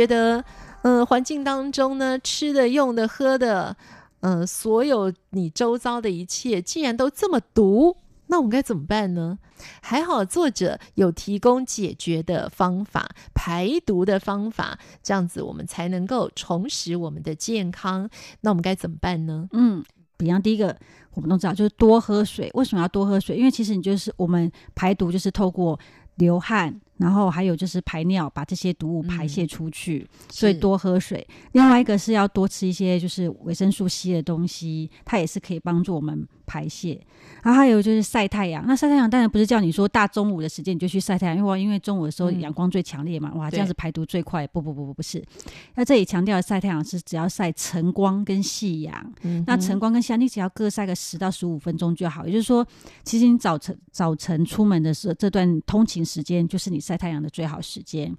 觉得，呃，环境当中呢，吃的、用的、喝的，呃，所有你周遭的一切，既然都这么毒，那我们该怎么办呢？还好作者有提供解决的方法、排毒的方法，这样子我们才能够重拾我们的健康。那我们该怎么办呢？嗯，比方第一个，我们都知道就是多喝水。为什么要多喝水？因为其实你就是我们排毒，就是透过流汗。然后还有就是排尿，把这些毒物排泄出去，嗯、所以多喝水。另外一个是要多吃一些就是维生素 C 的东西，它也是可以帮助我们排泄。然后还有就是晒太阳。那晒太阳当然不是叫你说大中午的时间你就去晒太阳，因为因为中午的时候阳光最强烈嘛，嗯、哇，这样子排毒最快。不不不不不是。那这里强调的晒太阳是只要晒晨光跟夕阳。嗯、那晨光跟夕阳你只要各晒个十到十五分钟就好。也就是说，其实你早晨早晨出门的时候，这段通勤时间就是你。晒太阳的最好时间。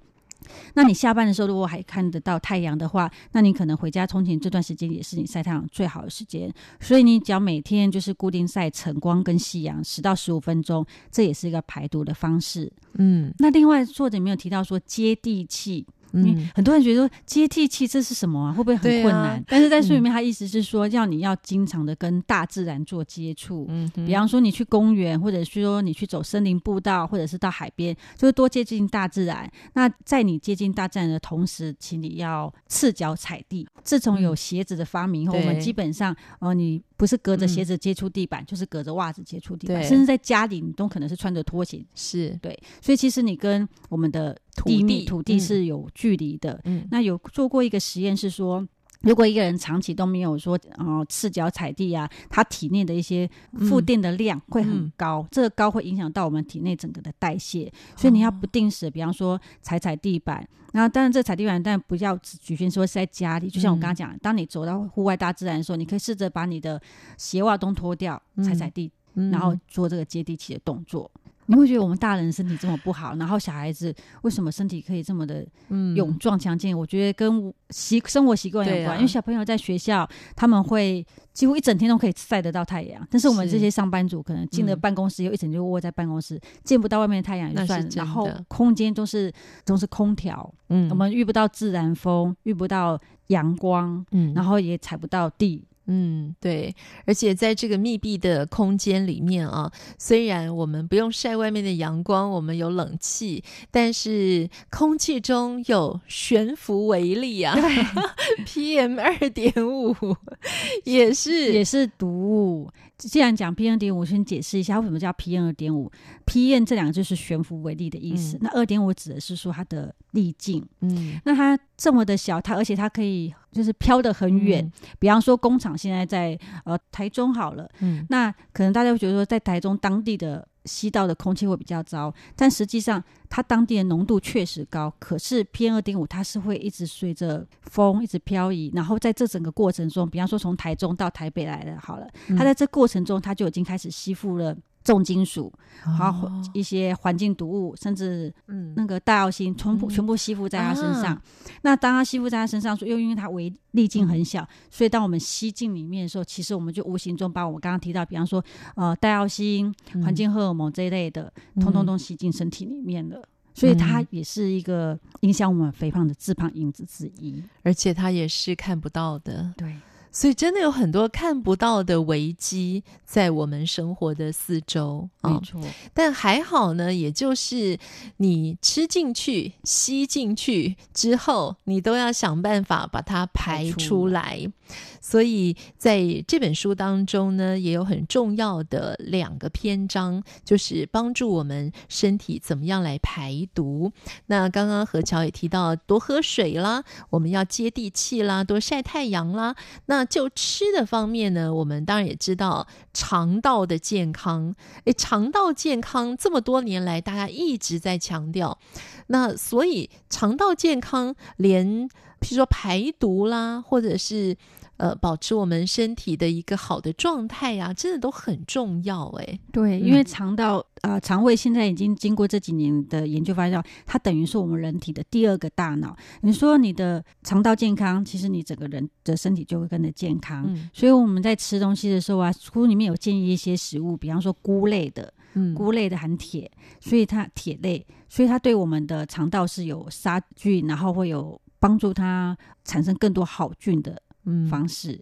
那你下班的时候，如果还看得到太阳的话，那你可能回家通勤这段时间也是你晒太阳最好的时间。所以你只要每天就是固定晒晨光跟夕阳十到十五分钟，这也是一个排毒的方式。嗯，那另外作者没有提到说接地气。嗯，很多人觉得说接地气这是什么啊？会不会很困难？啊、但是在书里面，他意思是说，要你要经常的跟大自然做接触。嗯哼，比方说你去公园，或者是说你去走森林步道，或者是到海边，就是多接近大自然。那在你接近大自然的同时，请你要赤脚踩地。自从有鞋子的发明以后，嗯、我们基本上，哦、呃，你。不是隔着鞋子接触地板，嗯、就是隔着袜子接触地板，甚至在家里你都可能是穿着拖鞋。是。对，所以其实你跟我们的地面土地，土地是有距离的。嗯，那有做过一个实验是说，如果一个人长期都没有说哦赤脚踩地啊，他体内的一些负电的量会很高，嗯、这个高会影响到我们体内整个的代谢，嗯、所以你要不定时，比方说踩踩地板。然后当然这踩地板，但不要只局限说是在家里，就像我刚刚讲，嗯、当你走到户外大自然的时候，你可以试着把你的鞋袜都脱掉，踩踩地，嗯、然后做这个接地气的动作。你会觉得我们大人身体这么不好，然后小孩子为什么身体可以这么的勇壮强健？嗯、我觉得跟习生活习惯有关。啊、因为小朋友在学校，他们会几乎一整天都可以晒得到太阳，但是我们这些上班族可能进了办公室，又一整天窝在办公室，嗯、见不到外面的太阳就算，然后空间都是都是空调，嗯，我们遇不到自然风，遇不到阳光，嗯，然后也踩不到地。嗯，对，而且在这个密闭的空间里面啊，虽然我们不用晒外面的阳光，我们有冷气，但是空气中有悬浮微粒啊，对，PM 二点五 也是也是毒物。既然讲 PM 二点五，我先解释一下为什么叫 PM 二点五。PM 这两个就是悬浮微粒的意思，嗯、那二点五指的是说它的粒径。嗯，那它这么的小，它而且它可以就是飘得很远。嗯、比方说工厂现在在呃台中好了，嗯，那可能大家会觉得说在台中当地的。吸到的空气会比较糟，但实际上它当地的浓度确实高。可是 PM 二点五它是会一直随着风一直漂移，然后在这整个过程中，比方说从台中到台北来了，好了，它在这过程中它就已经开始吸附了。重金属，然后一些环境毒物，甚至嗯。那个戴奥辛全部全部吸附在他身上。啊、那当它吸附在他身上，又因为它微粒径很小，所以当我们吸进里面的时候，其实我们就无形中把我们刚刚提到，比方说呃戴奥辛、环境荷尔蒙这一类的，嗯、通通都吸进身体里面了。所以它也是一个影响我们肥胖的致胖因子之一，而且它也是看不到的。对。所以真的有很多看不到的危机在我们生活的四周，没错。但还好呢，也就是你吃进去、吸进去之后，你都要想办法把它排出来。所以在这本书当中呢，也有很重要的两个篇章，就是帮助我们身体怎么样来排毒。那刚刚何乔也提到，多喝水啦，我们要接地气啦，多晒太阳啦。那就吃的方面呢，我们当然也知道肠道的健康。诶，肠道健康这么多年来，大家一直在强调。那所以肠道健康，连譬如说排毒啦，或者是。呃，保持我们身体的一个好的状态呀、啊，真的都很重要哎。对，因为肠道啊、呃，肠胃现在已经经过这几年的研究发现，它等于是我们人体的第二个大脑。你说你的肠道健康，其实你整个人的身体就会跟着健康。嗯、所以我们在吃东西的时候啊，书里面有建议一些食物，比方说菇类的，嗯，菇类的含铁，所以它铁类，所以它对我们的肠道是有杀菌，然后会有帮助它产生更多好菌的。嗯，方式，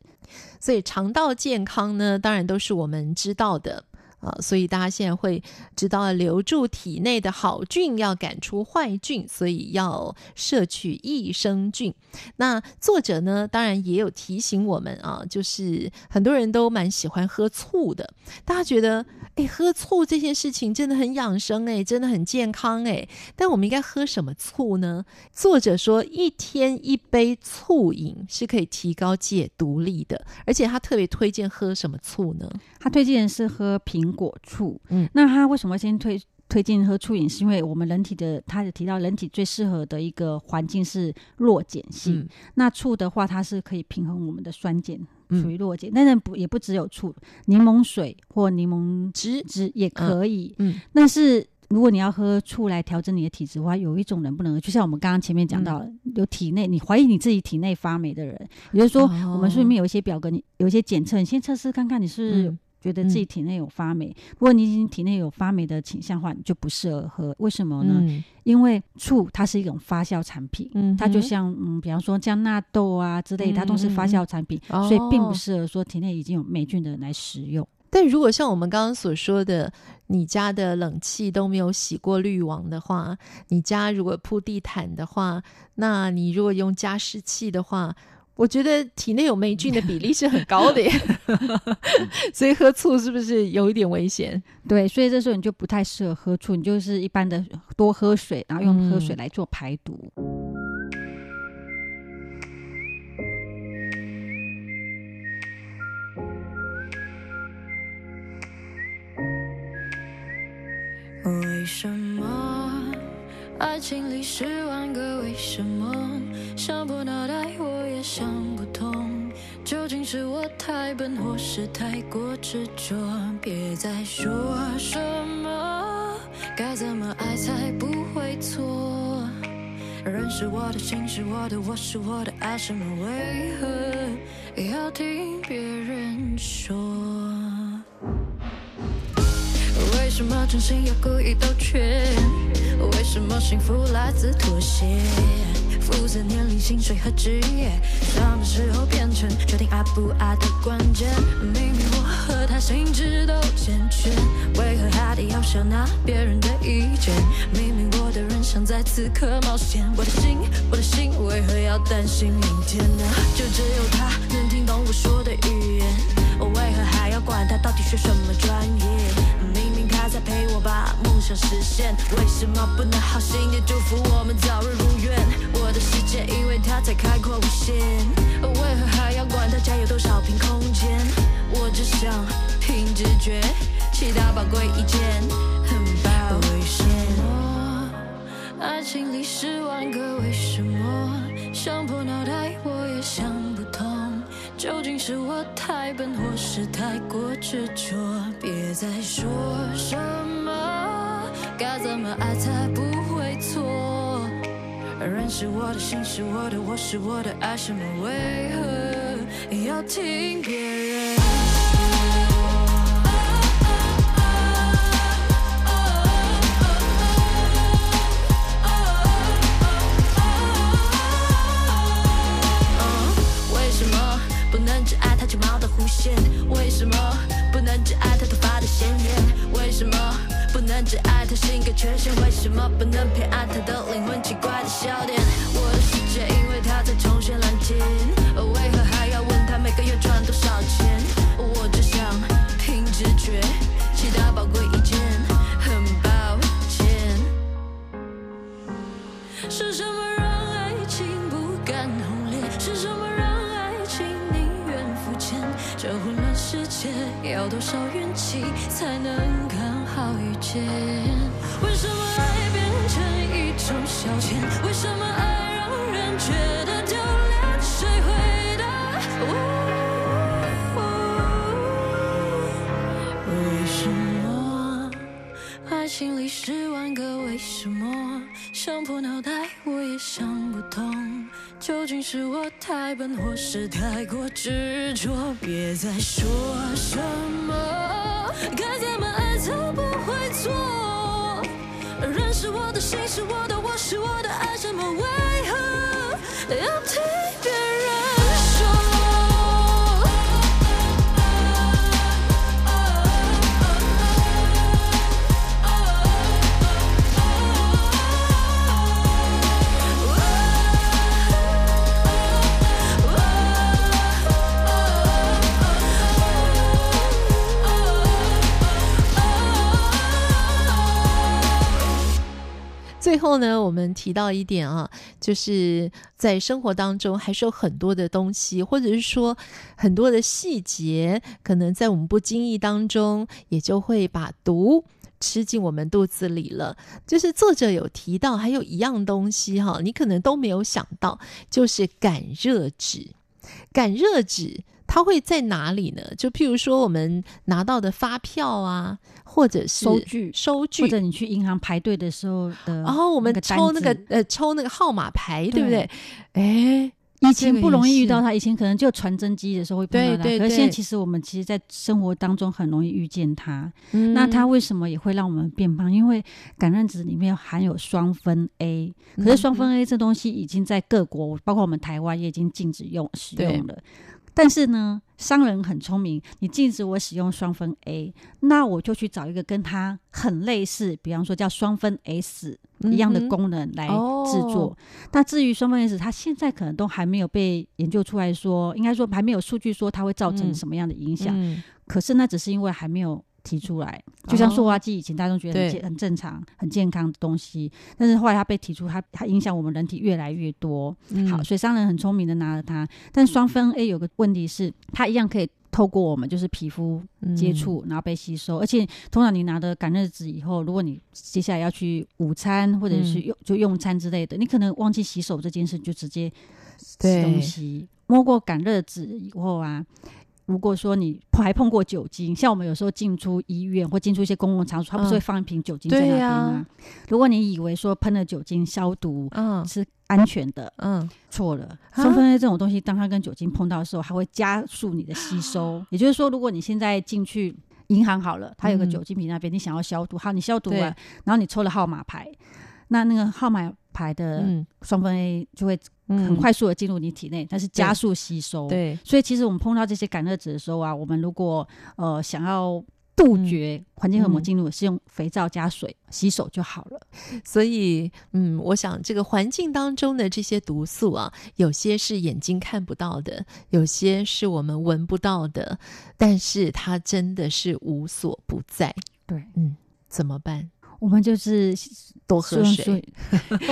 所以肠道健康呢，当然都是我们知道的。啊，所以大家现在会知道留住体内的好菌，要赶出坏菌，所以要摄取益生菌。那作者呢，当然也有提醒我们啊，就是很多人都蛮喜欢喝醋的，大家觉得。哎，喝醋这件事情真的很养生哎，真的很健康哎。但我们应该喝什么醋呢？作者说，一天一杯醋饮是可以提高解毒力的，而且他特别推荐喝什么醋呢？他推荐是喝苹果醋。嗯，那他为什么先推推荐喝醋饮？是因为我们人体的，他也提到人体最适合的一个环境是弱碱性。嗯、那醋的话，它是可以平衡我们的酸碱。属于弱碱，但是不也不只有醋，柠檬水或柠檬汁汁也可以。嗯，嗯，但是如果你要喝醋来调整你的体质的话，有一种人不能喝，就像我们刚刚前面讲到，嗯、有体内你怀疑你自己体内发霉的人，也就是说，哦、我们书里面有一些表格，你有一些检测，你先测试看看你是，是。觉得自己体内有发霉，如果、嗯、你已经体内有发霉的倾向的话，你就不适合喝。为什么呢？嗯、因为醋它是一种发酵产品，嗯、它就像嗯，比方说像纳豆啊之类，它都是发酵产品，嗯、所以并不适合说体内已经有霉菌的人来食用。但如果像我们刚刚所说的，你家的冷气都没有洗过滤网的话，你家如果铺地毯的话，那你如果用加湿器的话。我觉得体内有霉菌的比例是很高的耶。所以喝醋是不是有一点危险？对所以这时候你就不太适合喝醋你就是一般的多喝水然后用喝水来做排毒。为什么爱情里十万个为什么？想破脑袋我也想不通，究竟是我太笨，或是太过执着？别再说什么，该怎么爱才不会错？人是我的，心是我的，我是我的，爱什么？为何要听别人说？为什么真心要故意兜圈？为什么幸福来自妥协？肤色、年龄、薪水和职业，什么时候变成决定爱不爱的关键？明明我和他心智都健全，为何还得要笑纳别人的意见？明明我的人生在此刻冒险，我的心，我的心为何要担心明天呢？就只有他能听懂我说的语言，我为何还要管他到底学什么专业？明他在陪我把梦想实现，为什么不能好心地祝福我们早日如愿？我的世界因为他才开阔无限，为何还要管他家有多少平空间？我只想凭直觉，其他宝贵意见很抱歉。爱情里十万个为什么，想破脑袋我也想不通，究竟是我太笨，或是太过执着？别再说什么，该怎么爱才不会错？人是我的，心是我的，我是我的，爱什么？为何要听别人无限？为什么不能只爱他头发的鲜艳？为什么不能只爱他性格缺陷？为什么不能偏爱他的灵魂奇怪的笑点？我的世界因为他在重现蓝天，为何还要问他每个月赚多少钱？我只想凭直觉，其他宝贵要多少运气才能刚好遇见？为什么爱变成一种消遣？为什么爱让人觉得丢脸？谁回答？为什么爱情里十万个为什么？想破脑袋我也想不通，究竟是我太笨，或是太过执着？别再说什么，该怎么爱才不会错？人是我的，心是我的，我是我的，爱什么？为何要听别人最后呢，我们提到一点啊，就是在生活当中还是有很多的东西，或者是说很多的细节，可能在我们不经意当中，也就会把毒吃进我们肚子里了。就是作者有提到，还有一样东西哈，你可能都没有想到，就是感热纸。感热纸。它会在哪里呢？就譬如说，我们拿到的发票啊，或者是收据、收据，或者你去银行排队的时候的，然后我们抽那个呃，抽那个号码牌，对不对？哎，以前不容易遇到它，以前可能就传真机的时候会碰到它，可是现在其实我们其实，在生活当中很容易遇见它。嗯、那它为什么也会让我们变胖？因为感热纸里面含有双酚 A，可是双酚 A 这东西已经在各国，包括我们台湾也已经禁止用使用了。但是呢，商人很聪明，你禁止我使用双酚 A，那我就去找一个跟它很类似，比方说叫双酚 S 一样的功能来制作。嗯、那至于双酚 S，它现在可能都还没有被研究出来说，应该说还没有数据说它会造成什么样的影响。嗯嗯、可是那只是因为还没有。提出来，就像塑化剂，以前大家都觉得很健、很正常、很健康的东西，但是后来它被提出，它它影响我们人体越来越多。嗯、好，所以商人很聪明的拿了它，但双酚 A 有个问题是，它一样可以透过我们就是皮肤接触，然后被吸收。嗯、而且通常你拿的感热纸以后，如果你接下来要去午餐或者是用就用餐之类的，嗯、你可能忘记洗手这件事，就直接吃东西。摸过感热纸以后啊。如果说你还碰过酒精，像我们有时候进出医院或进出一些公共场所，他不是会放一瓶酒精在那边吗？啊、如果你以为说喷了酒精消毒，嗯，是安全的，嗯，错了。双酚 A 这种东西，当它跟酒精碰到的时候，它会加速你的吸收。啊、也就是说，如果你现在进去银行好了，它有个酒精瓶那边，嗯、你想要消毒，好，你消毒了，然后你抽了号码牌，那那个号码牌的双酚 A 就会。很快速的进入你体内，但是加速吸收。对，所以其实我们碰到这些感热值的时候啊，我们如果呃想要杜绝环境荷尔蒙进入，是用肥皂加水洗手就好了。所以，嗯，我想这个环境当中的这些毒素啊，有些是眼睛看不到的，有些是我们闻不到的，但是它真的是无所不在。对，嗯，怎么办？我们就是多喝水，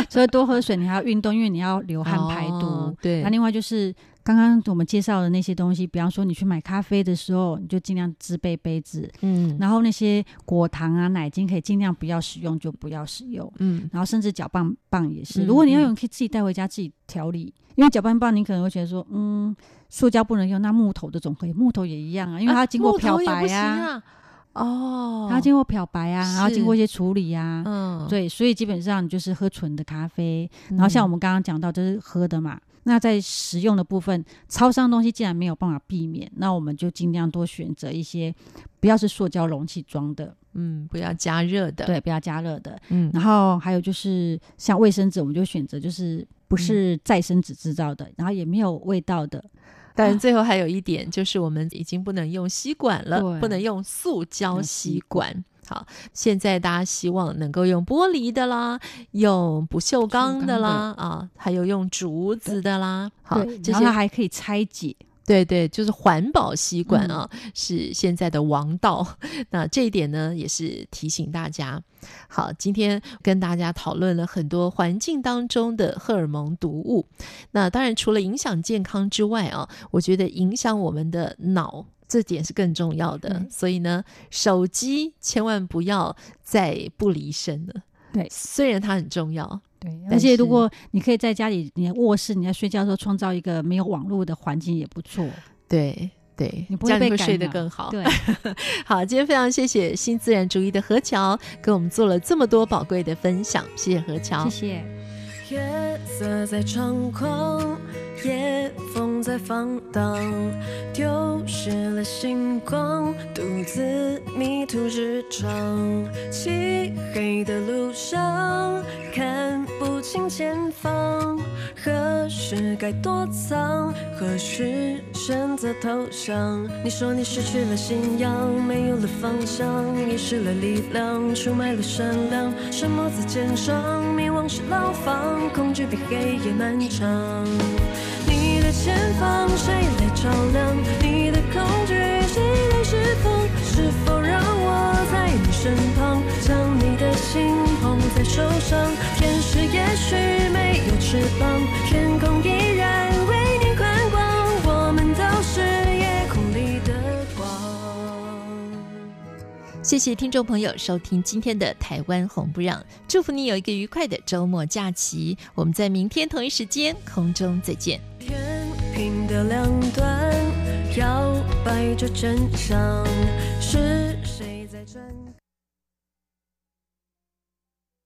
所以多喝水，你还要运动，因为你要流汗排毒。哦、对，那另外就是刚刚我们介绍的那些东西，比方说你去买咖啡的时候，你就尽量自备杯子。嗯，然后那些果糖啊、奶精可以尽量不要使用，就不要使用。嗯，然后甚至搅拌棒也是，嗯、如果你要用，可以自己带回家自己调理。嗯、因为搅拌棒你可能会觉得说，嗯，塑胶不能用，那木头的总可以，木头也一样啊，因为它经过漂白呀。哦，它经过漂白啊，然后经过一些处理啊，嗯，对，所以基本上你就是喝纯的咖啡。嗯、然后像我们刚刚讲到，就是喝的嘛。那在食用的部分，超商东西既然没有办法避免，那我们就尽量多选择一些不要是塑胶容器装的，嗯，不要加热的，对，不要加热的，嗯。然后还有就是像卫生纸，我们就选择就是不是再生纸制造的，嗯、然后也没有味道的。但最后还有一点，就是我们已经不能用吸管了，不能用塑胶吸管。好，现在大家希望能够用玻璃的啦，用不锈钢的啦，啊，还有用竹子的啦。好，这些还可以拆解。对对，就是环保吸管啊，嗯、是现在的王道。那这一点呢，也是提醒大家。好，今天跟大家讨论了很多环境当中的荷尔蒙毒物。那当然，除了影响健康之外啊，我觉得影响我们的脑，这点是更重要的。嗯、所以呢，手机千万不要再不离身了。对，虽然它很重要。对，而且如果你可以在家里，你卧室，你在睡觉的时候创造一个没有网络的环境也不错。对对，你不会被睡得更好。对，好，今天非常谢谢新自然主义的何桥，给我们做了这么多宝贵的分享，谢谢何桥，谢谢。月色在窗框，夜风在放荡，丢失了星光，独自迷途日常，漆黑的路上。看不清前方，何时该躲藏？何时选择投降？你说你失去了信仰，没有了方向，遗失了力量，出卖了善良，沉默在肩上，迷惘是牢房，恐惧比黑夜漫长。的前方谁来照亮？你的恐惧谁来释放？是否让我在你身旁，将你的心捧在手上？天使也许没有翅膀，天空依然谢谢听众朋友收听今天的《台湾红不让》，祝福你有一个愉快的周末假期。我们在明天同一时间空中再见。天平的两端摇摆着真相。是